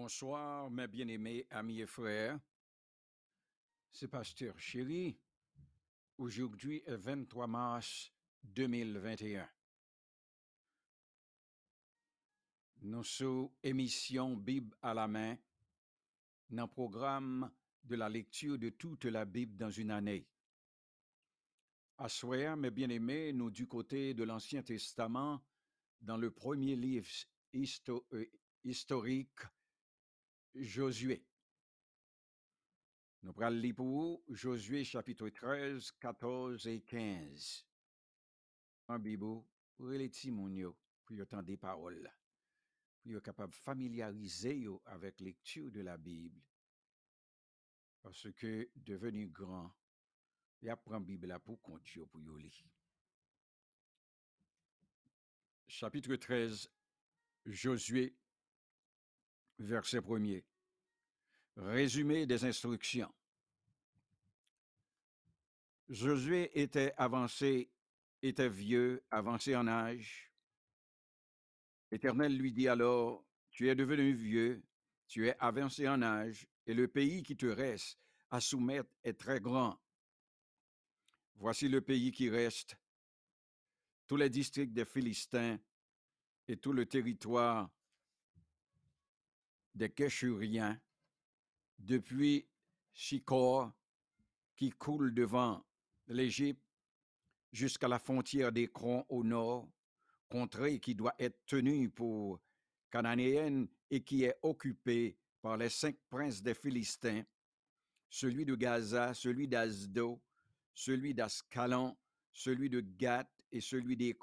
Bonsoir, mes bien-aimés amis et frères. C'est Pasteur Chéri. Aujourd'hui est 23 mars 2021. Nous sommes émission Bible à la main dans le programme de la lecture de toute la Bible dans une année. À mes bien-aimés, nous du côté de l'Ancien Testament, dans le premier livre euh, historique, Josué. Nous prenons lire pour vous Josué chapitre 13, 14 et 15. En Bible, petits moun yo, pour y des paroles, pour y capable de familiariser avec lecture de la Bible. Parce que devenu grand, y apprend la Bible pour yo pour yo lire. Chapitre 13, Josué, verset 1er. Résumé des instructions. Josué était avancé, était vieux, avancé en âge. L'Éternel lui dit alors, tu es devenu vieux, tu es avancé en âge, et le pays qui te reste à soumettre est très grand. Voici le pays qui reste, tous les districts des Philistins et tout le territoire des Kéchuriens, depuis Chicor, qui coule devant l'Égypte, jusqu'à la frontière des au nord, contrée qui doit être tenue pour cananéenne et qui est occupée par les cinq princes des Philistins, celui de Gaza, celui d'Asdo, celui d'Ascalon, celui de Gath et celui des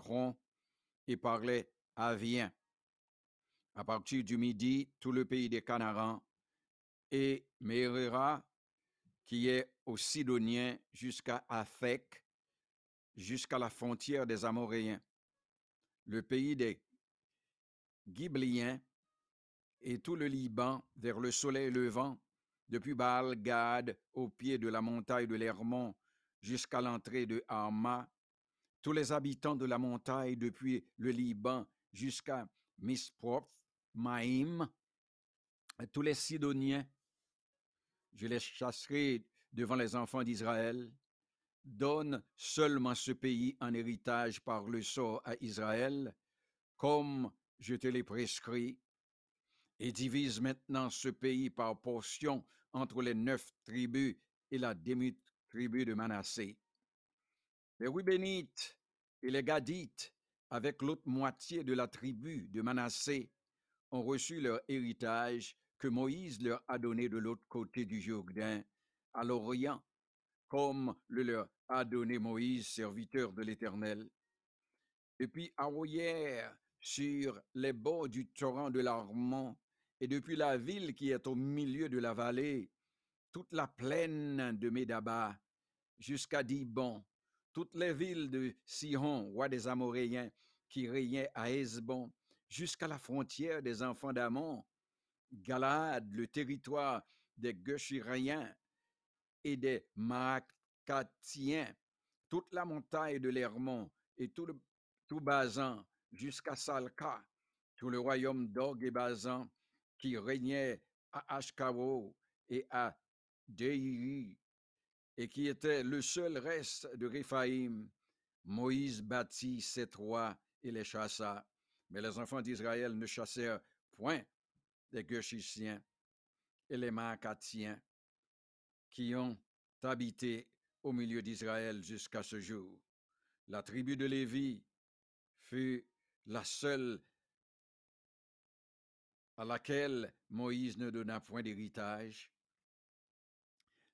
et par les Aviens. À partir du midi, tout le pays des Canarans et Mérera, qui est au Sidonien jusqu'à Aphek, jusqu'à la frontière des Amoréens, le pays des Gibliens et tout le Liban vers le soleil levant, depuis Baal Gad au pied de la montagne de l'Hermon jusqu'à l'entrée de Hama, tous les habitants de la montagne depuis le Liban jusqu'à Misproth, Maïm, tous les Sidoniens, je les chasserai devant les enfants d'Israël. Donne seulement ce pays en héritage par le sort à Israël, comme je te l'ai prescrit, et divise maintenant ce pays par portion entre les neuf tribus et la demi-tribu de Manassé. Les Rubénites et les Gadites, avec l'autre moitié de la tribu de Manassé, ont reçu leur héritage que Moïse leur a donné de l'autre côté du Jourdain, à l'Orient, comme le leur a donné Moïse, serviteur de l'Éternel. Depuis Aroyer, sur les bords du torrent de l'Armon, et depuis la ville qui est au milieu de la vallée, toute la plaine de Médaba, jusqu'à Dibon, toutes les villes de Sihon, roi des Amoréens, qui régnait à Hesbon, jusqu'à la frontière des enfants d'Amon, Galade, le territoire des Geshiriens et des Maacatiens, toute la montagne de l'Hermon et tout, le, tout Bazan jusqu'à Salka, tout le royaume d'Og et Bazan qui régnait à Ashkaro et à Deiri et qui était le seul reste de Réphaïm. Moïse bâtit ces trois et les chassa, mais les enfants d'Israël ne chassèrent point les Gershiciens et les Maacatiens qui ont habité au milieu d'Israël jusqu'à ce jour. La tribu de Lévi fut la seule à laquelle Moïse ne donna point d'héritage.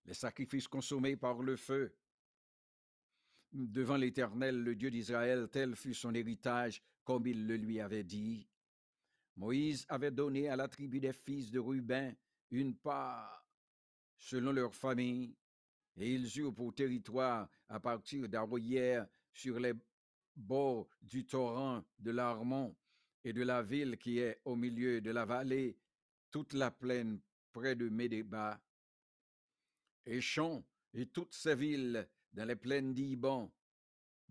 Les sacrifices consommés par le feu devant l'Éternel, le Dieu d'Israël, tel fut son héritage, comme il le lui avait dit. Moïse avait donné à la tribu des fils de Ruben une part selon leur famille, et ils eurent pour territoire à partir d'Aroyer sur les bords du torrent de l'Armon et de la ville qui est au milieu de la vallée, toute la plaine près de Médéba, Échon et toutes ces villes dans les plaines d'Iban,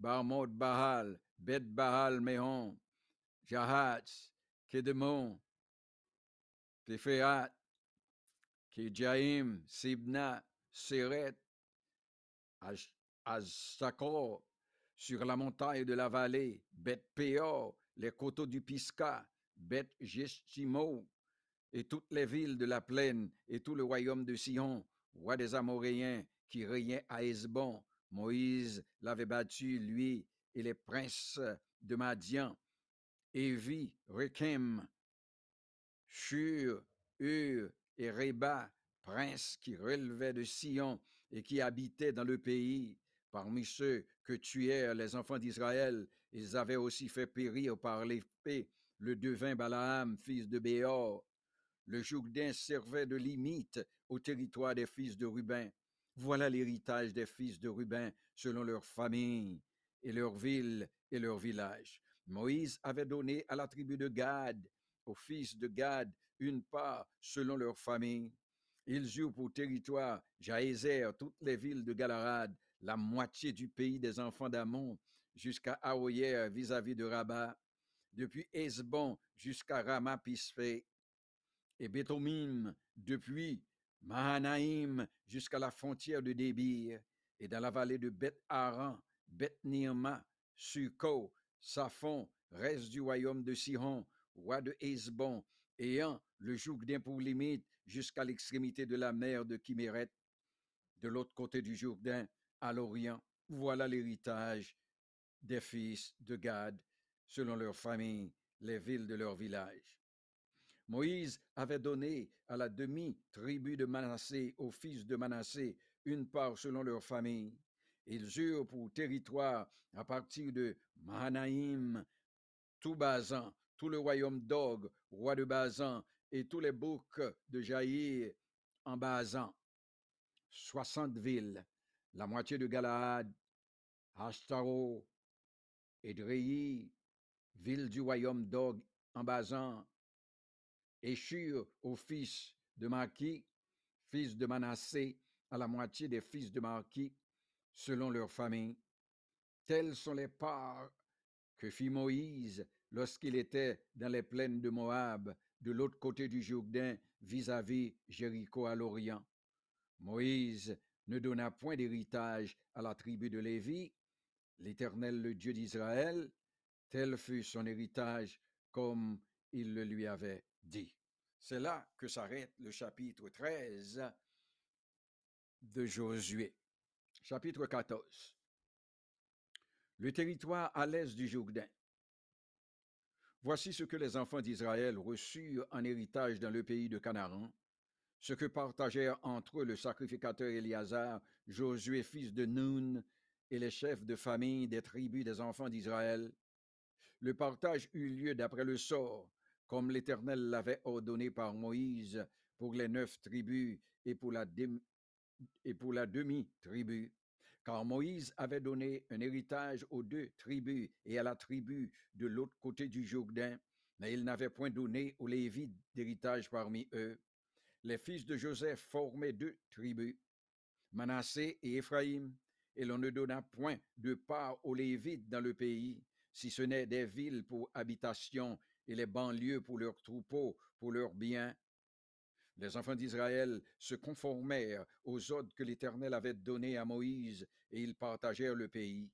Barmod Bahal, Bet Bahal Méhon, Jahatz, Kedemon, Téphéat, Kijaim, Sibna, Seret, Azakor, sur la montagne de la vallée, Beth Péor, les coteaux du Pisca, Beth Gestimo, et toutes les villes de la plaine, et tout le royaume de Sion, roi des Amoréens, qui régnait à Hesbon. Moïse l'avait battu, lui, et les princes de Madian, Évi, Rekem, Shur, Ur et Reba, princes qui relevaient de Sion et qui habitaient dans le pays. Parmi ceux que tuèrent les enfants d'Israël, ils avaient aussi fait périr par l'épée le devin Balaam, fils de Béor. Le Jourdain servait de limite au territoire des fils de Ruben. Voilà l'héritage des fils de Ruben selon leur famille et leur ville et leur village. Moïse avait donné à la tribu de Gad, aux fils de Gad, une part selon leur famille. Ils eurent pour territoire Jaézer, toutes les villes de Galarad, la moitié du pays des enfants d'Amon, jusqu'à Aoyer vis-à-vis de Rabat, depuis Esbon jusqu'à Ramapisphé, et Béthomim, depuis Mahanaïm jusqu'à la frontière de Débir, et dans la vallée de Beth-Aran, Beth-Nirma, Suko, Saphon, reste du royaume de Sihon, roi de Hezbon, ayant le Jourdain pour limite jusqu'à l'extrémité de la mer de Kiméret, de l'autre côté du Jourdain, à l'Orient. Voilà l'héritage des fils de Gad, selon leur famille, les villes de leur village. Moïse avait donné à la demi-tribu de Manassé, aux fils de Manassé, une part selon leur famille. Ils eurent pour territoire, à partir de Mahanaïm, tout Bazan, tout le royaume d'Og, roi de Bazan, et tous les boucs de Jaïr en Bazan. Soixante villes, la moitié de Galaad, Ashtaro, Edrei, ville du royaume d'Og en Bazan, Échur au fils de Maki, fils de Manassé, à la moitié des fils de Marquis, selon leur famille. Telles sont les parts que fit Moïse lorsqu'il était dans les plaines de Moab, de l'autre côté du Jourdain, vis-à-vis Jéricho à l'Orient. Moïse ne donna point d'héritage à la tribu de Lévi, l'Éternel, le Dieu d'Israël, tel fut son héritage comme il le lui avait C'est là que s'arrête le chapitre 13 de Josué. Chapitre 14. Le territoire à l'est du Jourdain. Voici ce que les enfants d'Israël reçurent en héritage dans le pays de Canaan, ce que partagèrent entre eux le sacrificateur Éliazar, Josué fils de Nun, et les chefs de famille des tribus des enfants d'Israël. Le partage eut lieu d'après le sort comme l'Éternel l'avait ordonné par Moïse pour les neuf tribus et pour la, demi-tribu. Car Moïse avait donné un héritage aux deux tribus et à la tribu de l'autre côté du Jourdain, mais il n'avait point donné aux Lévites d'héritage parmi eux. Les fils de Joseph formaient deux tribus, Manassé et Éphraïm, et l'on ne donna point de part aux Lévites dans le pays, si ce n'est des villes pour habitation et les banlieues pour leurs troupeaux, pour leurs biens. Les enfants d'Israël se conformèrent aux ordres que l'Éternel avait donnés à Moïse, et ils partagèrent le pays.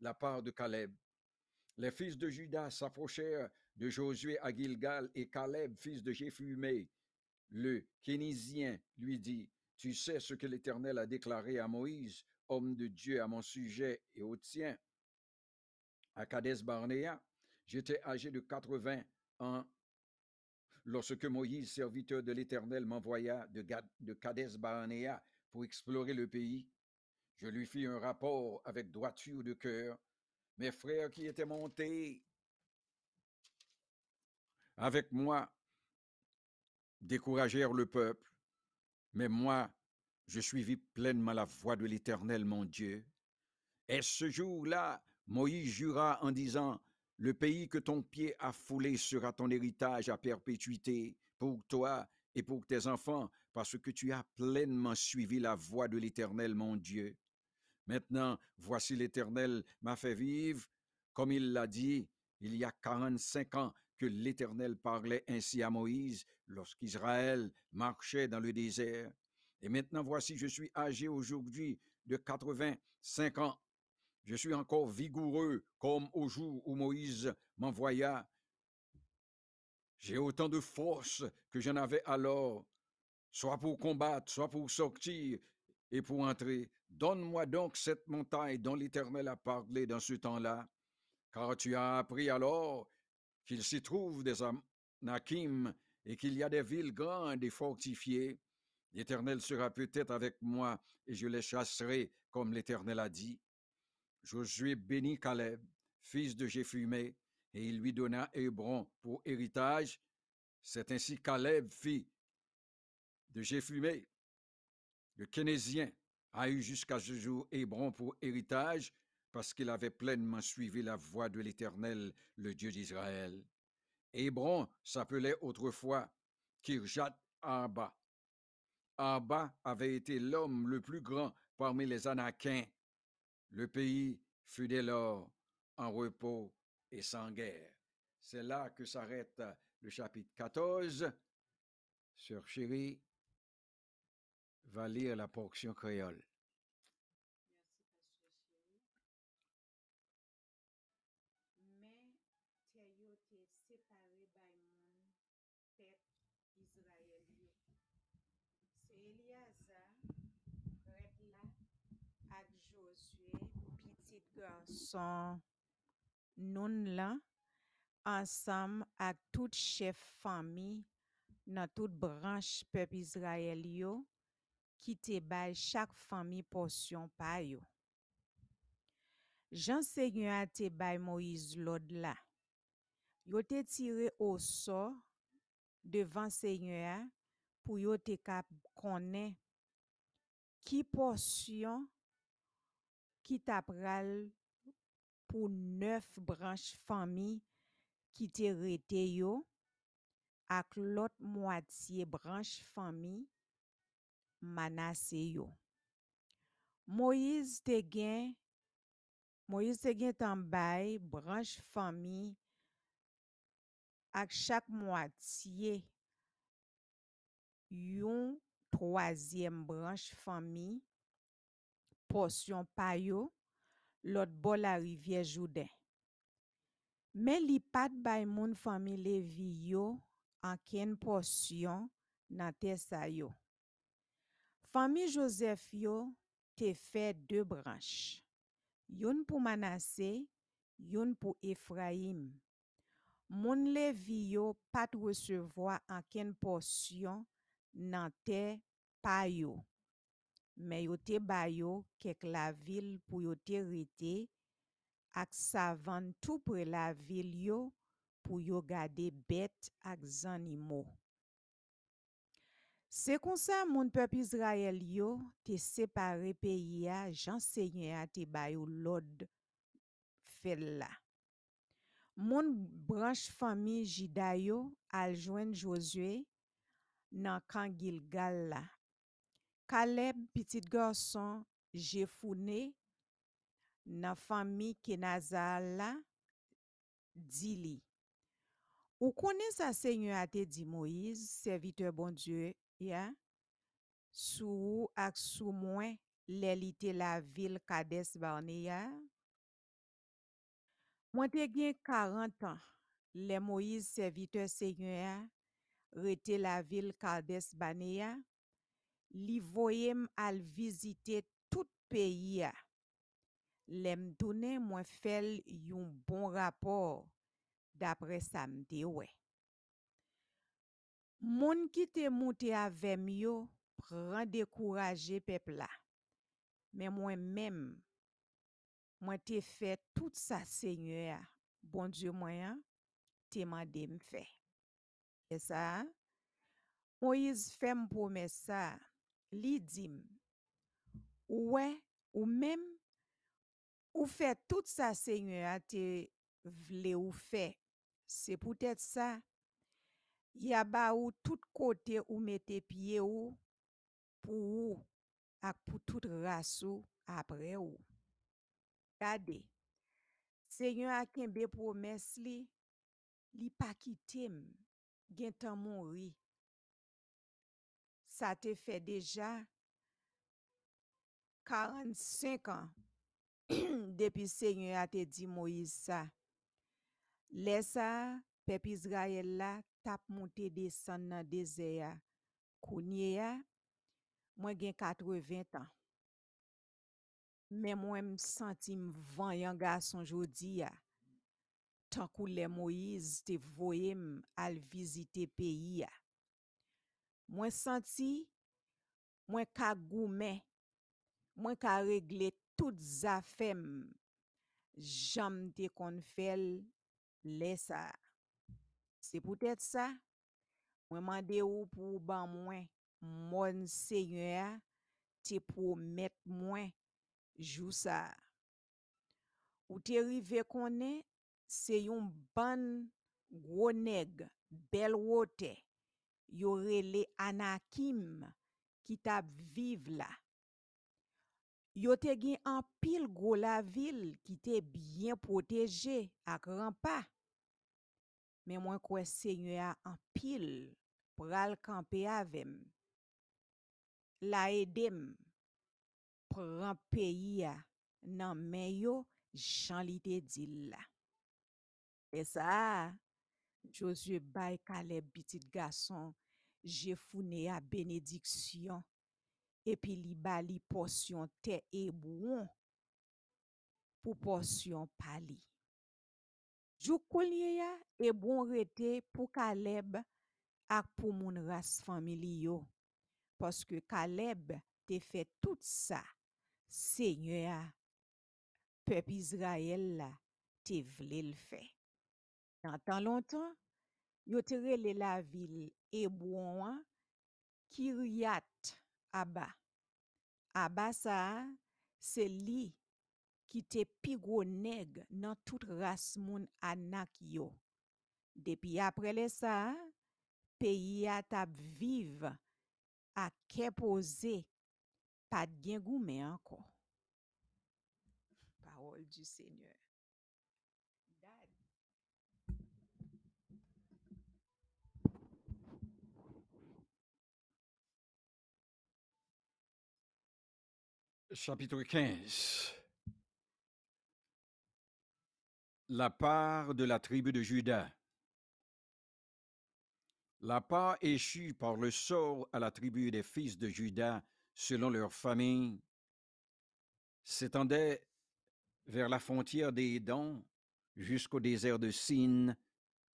La part de Caleb. Les fils de Judas s'approchèrent de Josué à Gilgal, et Caleb, fils de Jéphumé, le Kénisien, lui dit, Tu sais ce que l'Éternel a déclaré à Moïse, homme de Dieu, à mon sujet et au tien. À Kades Barnéa, J'étais âgé de 80 ans lorsque Moïse, serviteur de l'Éternel, m'envoya de, de Kades Barnea pour explorer le pays. Je lui fis un rapport avec droiture de cœur. Mes frères qui étaient montés avec moi découragèrent le peuple, mais moi, je suivis pleinement la voie de l'Éternel, mon Dieu. Et ce jour-là, Moïse jura en disant, le pays que ton pied a foulé sera ton héritage à perpétuité pour toi et pour tes enfants, parce que tu as pleinement suivi la voie de l'Éternel, mon Dieu. Maintenant, voici l'Éternel m'a fait vivre, comme il l'a dit, il y a quarante-cinq ans, que l'Éternel parlait ainsi à Moïse lorsqu'Israël marchait dans le désert. Et maintenant, voici, je suis âgé aujourd'hui de 85 ans. Je suis encore vigoureux comme au jour où Moïse m'envoya. J'ai autant de force que j'en avais alors, soit pour combattre, soit pour sortir et pour entrer. Donne-moi donc cette montagne dont l'Éternel a parlé dans ce temps-là, car tu as appris alors qu'il s'y trouve des Anakim et qu'il y a des villes grandes et fortifiées. L'Éternel sera peut-être avec moi et je les chasserai comme l'Éternel a dit. Josué bénit Caleb, fils de Jéphumé, et il lui donna Hébron pour héritage. C'est ainsi Caleb, fils de Jéphumé, le Kénésien, a eu jusqu'à ce jour Hébron pour héritage parce qu'il avait pleinement suivi la voie de l'Éternel, le Dieu d'Israël. Hébron s'appelait autrefois Kirjat Arba. Arba avait été l'homme le plus grand parmi les Anakiens. Le pays fut dès lors en repos et sans guerre. C'est là que s'arrête le chapitre 14. Sœur chérie va lire la portion créole. yozwe pitit garson noun la ansam ak tout chef fami nan tout branche pep Israel yo ki te bay chak fami porsyon pa yo. Jan se yon a te bay Moïse lod la. Yo te tire o so devan se yon a pou yo te kap konen ki porsyon ki tap ral pou neuf branj fami ki te rete yo ak lot mwatiye branj fami manase yo. Moïse te gen, Moïse te gen tambay branj fami ak chak mwatiye yon troasyem branj fami porsyon payo, lot bo la rivye joudan. Men li pat bay moun fami levi yo anken porsyon nan te sa yo. Fami Josef yo te fe de branche. Yon pou Manase, yon pou Efraim. Moun levi yo pat resevoa anken porsyon nan te payo. men yo te bayo kek la vil pou yo te rete ak savan tou pre la vil yo pou yo gade bet ak zanimo. Se konsa moun pep Israel yo te separe peyi ya jansenye a te bayo lod fel la. Moun branj fami jidayo aljwen Josue nan kan Gilgal la Kaleb, pitit gorson, jefoune nan fami Kenazala di li. Ou konen sa senyo ate di Moïse, servite bon Diyo ya, sou ak sou mwen lelite la vil kades barne ya. Mwen te gen 40 an, le Moïse servite senyo ya, rete la vil kades barne ya, li voyem al vizite tout peyi ya. Lem tounen mwen fel yon bon rapor dapre samde we. Moun ki te mouti avem yo pran dekouraje pepla. Men mwen mem, mwen te fe tout sa seigne ya. Bon diyo mwen ya, te mande mfe. E sa, Moïse fe m pou me sa. li dim, ouwe ou mem ou fe tout sa seigne a te vle ou fe, se pou tèt sa, yaba ou tout kote ou mette pie ou, pou ou ak pou tout rasou apre ou. Kade, seigne a kenbe promes li, li pa kitem, gen tan moun ri, sa te fe deja 45 an depi Senyo a te di Moïse sa. Le sa, pep Izrael la tap monte desan nan dezeya. Kounye ya, mwen gen 80 an. Men mwen m senti m vanyan gason jodi ya. Tankou le Moïse te voye m al vizite peyi ya. mwen santi, mwen ka goumen, mwen ka regle tout zafem, jam te kon fel lè sa. Se pou tèt sa, mwen mande ou pou ban mwen, moun seye te pou met mwen jou sa. Ou te rive konen, se yon ban gwo neg bel wote, yo rele anakim ki tap vive la. Yo te gen an pil gwo la vil ki te byen proteje ak rampa. Men mwen kwe seigne a an pil pral kampe avem. La edem pran peyi a nan men yo jan li te dil la. E sa a. Josue bay Kaleb bitit gason, jefoune a benediksyon, epi li bali porsyon te e bouon pou porsyon pali. Jou kolye ya e bouon rete pou Kaleb ak pou moun ras famili yo, poske Kaleb te fe tout sa, seigne ya, pep Izrael la te vle l fe. Nan tan lontan, yo te rele la vil Ebouan Kiryat Aba. Aba sa, se li ki te pigwo neg nan tout ras moun anak yo. Depi apre le sa, peyi atap vive a kepoze pat gen goume anko. Parol du Seigneur. Chapitre 15. La part de la tribu de Juda. La part échue par le sort à la tribu des fils de Juda selon leur famille s'étendait vers la frontière des Dons jusqu'au désert de Sin,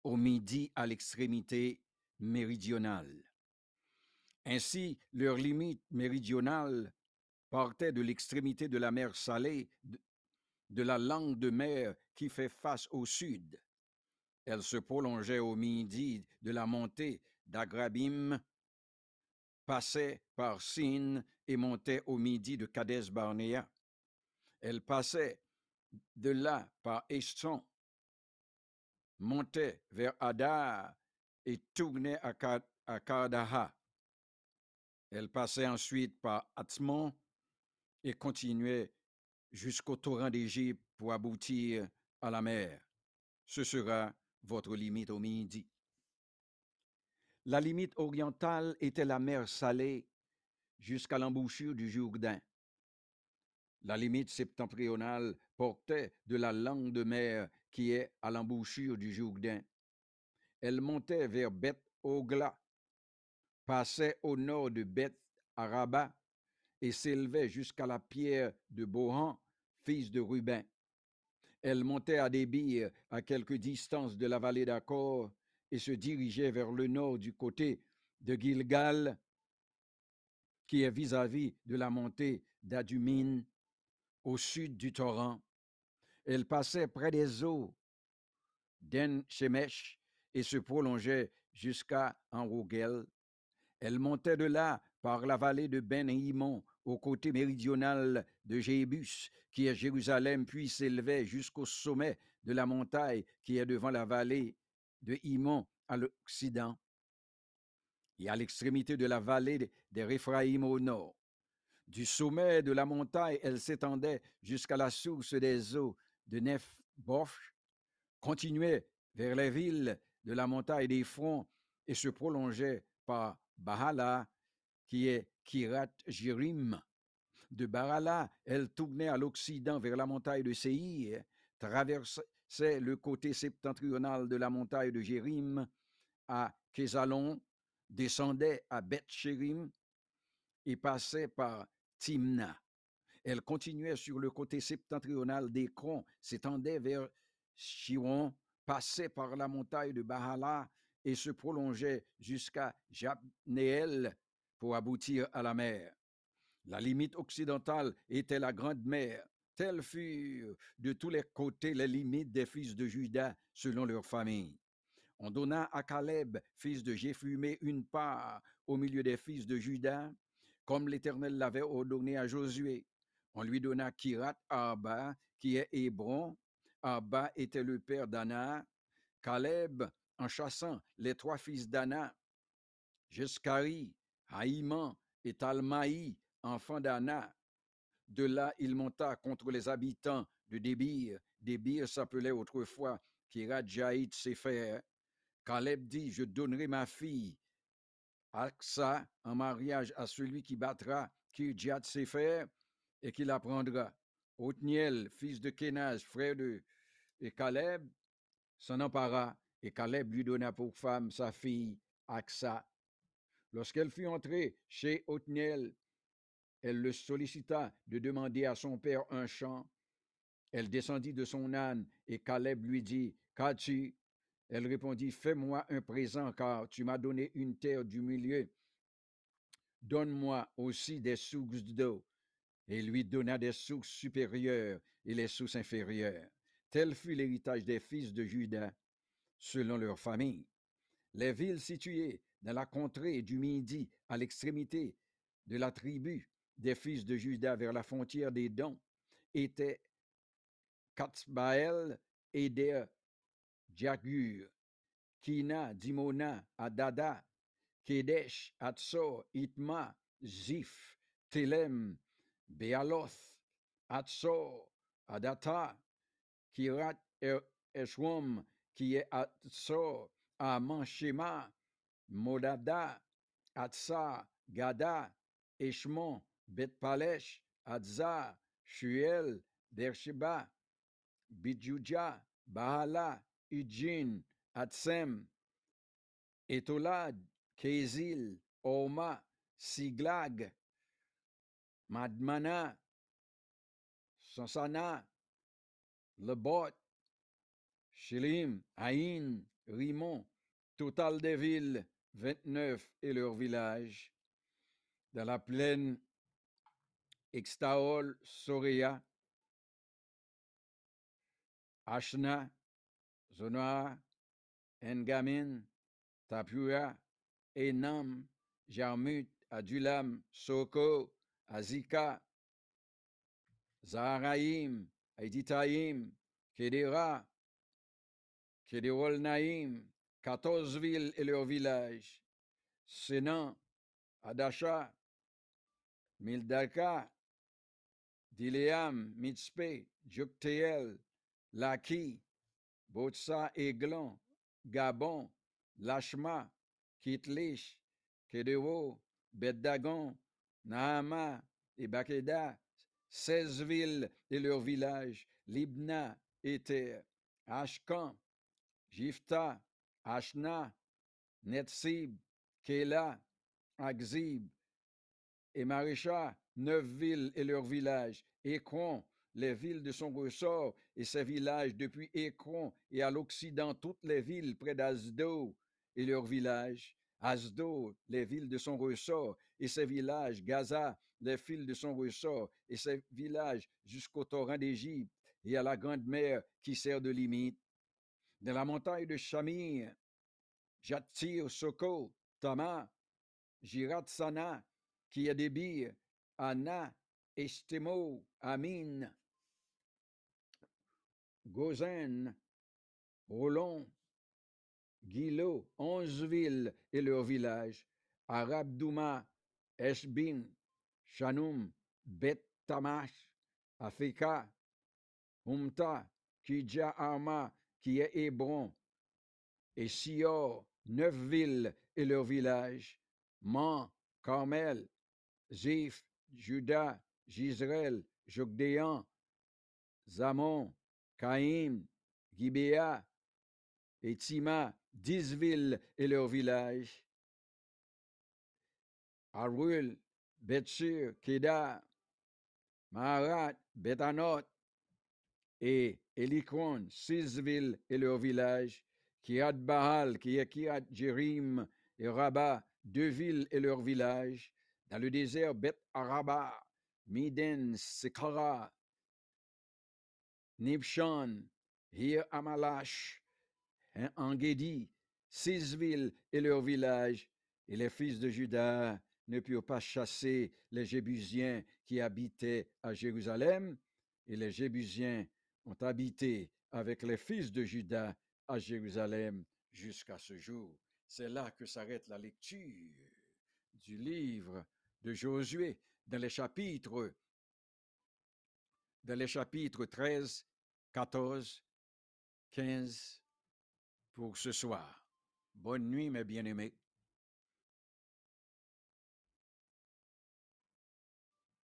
au midi à l'extrémité méridionale. Ainsi, leur limite méridionale partait de l'extrémité de la mer Salée, de, la langue de mer qui fait face au sud. Elle se prolongeait au midi de la montée d'Agrabim, passait par Sin et montait au midi de Kadesh Barnea. Elle passait de là par Eston, montait vers Adar et tournait à Kardaha. Elle passait ensuite par Atmon et continuait jusqu'au torrent d'Égypte pour aboutir à la mer. Ce sera votre limite au midi. La limite orientale était la mer Salée jusqu'à l'embouchure du Jourdain. La limite septentrionale portait de la langue de mer qui est à l'embouchure du Jourdain. Elle montait vers Beth Ogla, passait au nord de Beth Araba et s'élevait jusqu'à la pierre de Bohan, fils de Ruben. Elle montait à Débir, à quelque distance de la vallée d'Accor, et se dirigeait vers le nord du côté de Gilgal, qui est vis-à-vis de la montée d'Adumine, au sud du torrent. Elle passait près des eaux d'En Shemesh et se prolongeait jusqu'à Enrogel. Elle montait de là par la vallée de Ben Himon au côté méridional de Jébus, qui est Jérusalem, puis s'élevait jusqu'au sommet de la montagne qui est devant la vallée de Himon à l'occident et à l'extrémité de la vallée de- des Réphraïm au nord. Du sommet de la montagne, elle s'étendait jusqu'à la source des eaux de Nephbosh, continuait vers les villes de la montagne des fronts et se prolongeait par Bahala, qui est Kirat Jirim. De Bahala, elle tournait à l'occident vers la montagne de Seir, traversait le côté septentrional de la montagne de Jérim à Kézalon, descendait à Beth Sherim et passait par Timna. Elle continuait sur le côté septentrional d'Écron, s'étendait vers Chiron, passait par la montagne de Bahala et se prolongeait jusqu'à Jabneel pour aboutir à la mer. La limite occidentale était la grande mer. Telles furent de tous les côtés les limites des fils de Juda selon leur famille. On donna à Caleb, fils de Jéphumé, une part au milieu des fils de Juda, comme l'Éternel l'avait ordonné à Josué. On lui donna Kirat Arba, qui est Hébron. Arba était le père d'Anna. Caleb, en chassant les trois fils d'Anna, Jeskari, Haïman et Talmaï, enfants d'Anna. De là, il monta contre les habitants de Débir. Débir s'appelait autrefois Kirat Jaït Sefer. Caleb dit, je donnerai ma fille Aksa en mariage à celui qui battra Kirjat Sefer et qui la prendra. Othniel, fils de Kenaz, frère de et Caleb, s'en empara, et Caleb lui donna pour femme sa fille Aksa. Lorsqu'elle fut entrée chez Othniel, elle le sollicita de demander à son père un champ. Elle descendit de son âne, et Caleb lui dit, Qu'as-tu? Elle répondit, Fais-moi un présent, car tu m'as donné une terre du milieu. Donne-moi aussi des sources d'eau et lui donna des sources supérieures et les sources inférieures. Tel fut l'héritage des fils de Juda, selon leur famille. Les villes situées dans la contrée du Midi, à l'extrémité de la tribu des fils de Juda vers la frontière des dons, étaient Katzbael, Eder, Jagur, Kina, Dimona, Adada, Kedesh, Atsor, Itma, Zif, Telem, Bealoth, Atsor, Adata, Kirat Eshwam, qui est Atsor, Aman Shema, Modada, Atsa, Gada, Eshmon, Betpalesh, Adza, Shuel, Dersheba, Bidjuja, Bahala, Ujin, Atsem, Etolad, Kezil, Oma, Siglag, Madmana, Sansana, Lebot, Shilim, Aïn, Rimon, Total des villes, 29 et leur village, dans la plaine Extaol, Soria, Ashna, Zonoa, Engamin, Tapua, Enam, Jarmut, Adulam, Soko, Azika, Zaharaim, Aiditaim, Kedera, Kederol Naim, 14 villes et leurs villages, Sénan, Adacha, Mildaka, Dileam, Mitspe, Jukteel, Laki, Botsa, Eglon, Gabon, Lashma, Kitlish, Kedevo, Beddagon, Nahama et Bakeda, 16 villes et leurs villages, Libna, Ether, Ashkan, Gifta, Ashna, Netsib, Kela, Akzib et Marécha, neuf villes et leurs villages, Écron, les villes de son ressort et ses villages depuis Écron et à l'occident toutes les villes près d'Azdo et leurs villages, Asdo, les villes de son ressort et ses villages, Gaza, les fils de son ressort et ses villages jusqu'au torrent d'Égypte et à la grande mer qui sert de limite. Dans la montagne de Shamir, Jatir, Soko, Tama, Jiratsana, qui est Débir, Anna, Estemo, Amin, Gozen, Rolon, Gilo, onze villes et leurs villages, Arabdouma, Esbin, Shanoum, Bet Tamash, Afeka, Humta, Kidja Arma, qui est Hébron, et Sior, neuf villes et leurs villages, Man, Carmel, Ziph, Juda, Gisraël, Jogdéan, Zamon, Caïm, Gibéa et Tima, dix villes et leurs villages, Arul, Bethsur, Kedar, Maharat, Bethanot et Elikron, six villes et leurs villages, Kiad Baal, Kiad Jérim et Rabat, deux villes et leurs villages, dans le désert Beth Araba, Miden, Sekara, Nibshan, Hir Amalash, Engedi, six villes et leurs villages, et les fils de Juda ne purent pas chasser les Jébusiens qui habitaient à Jérusalem, et les Jébusiens ont habité avec les fils de Juda à Jérusalem jusqu'à ce jour. C'est là que s'arrête la lecture du livre de Josué dans les chapitres dans les chapitres 13, 14, 15 pour ce soir. Bonne nuit, mes bien-aimés.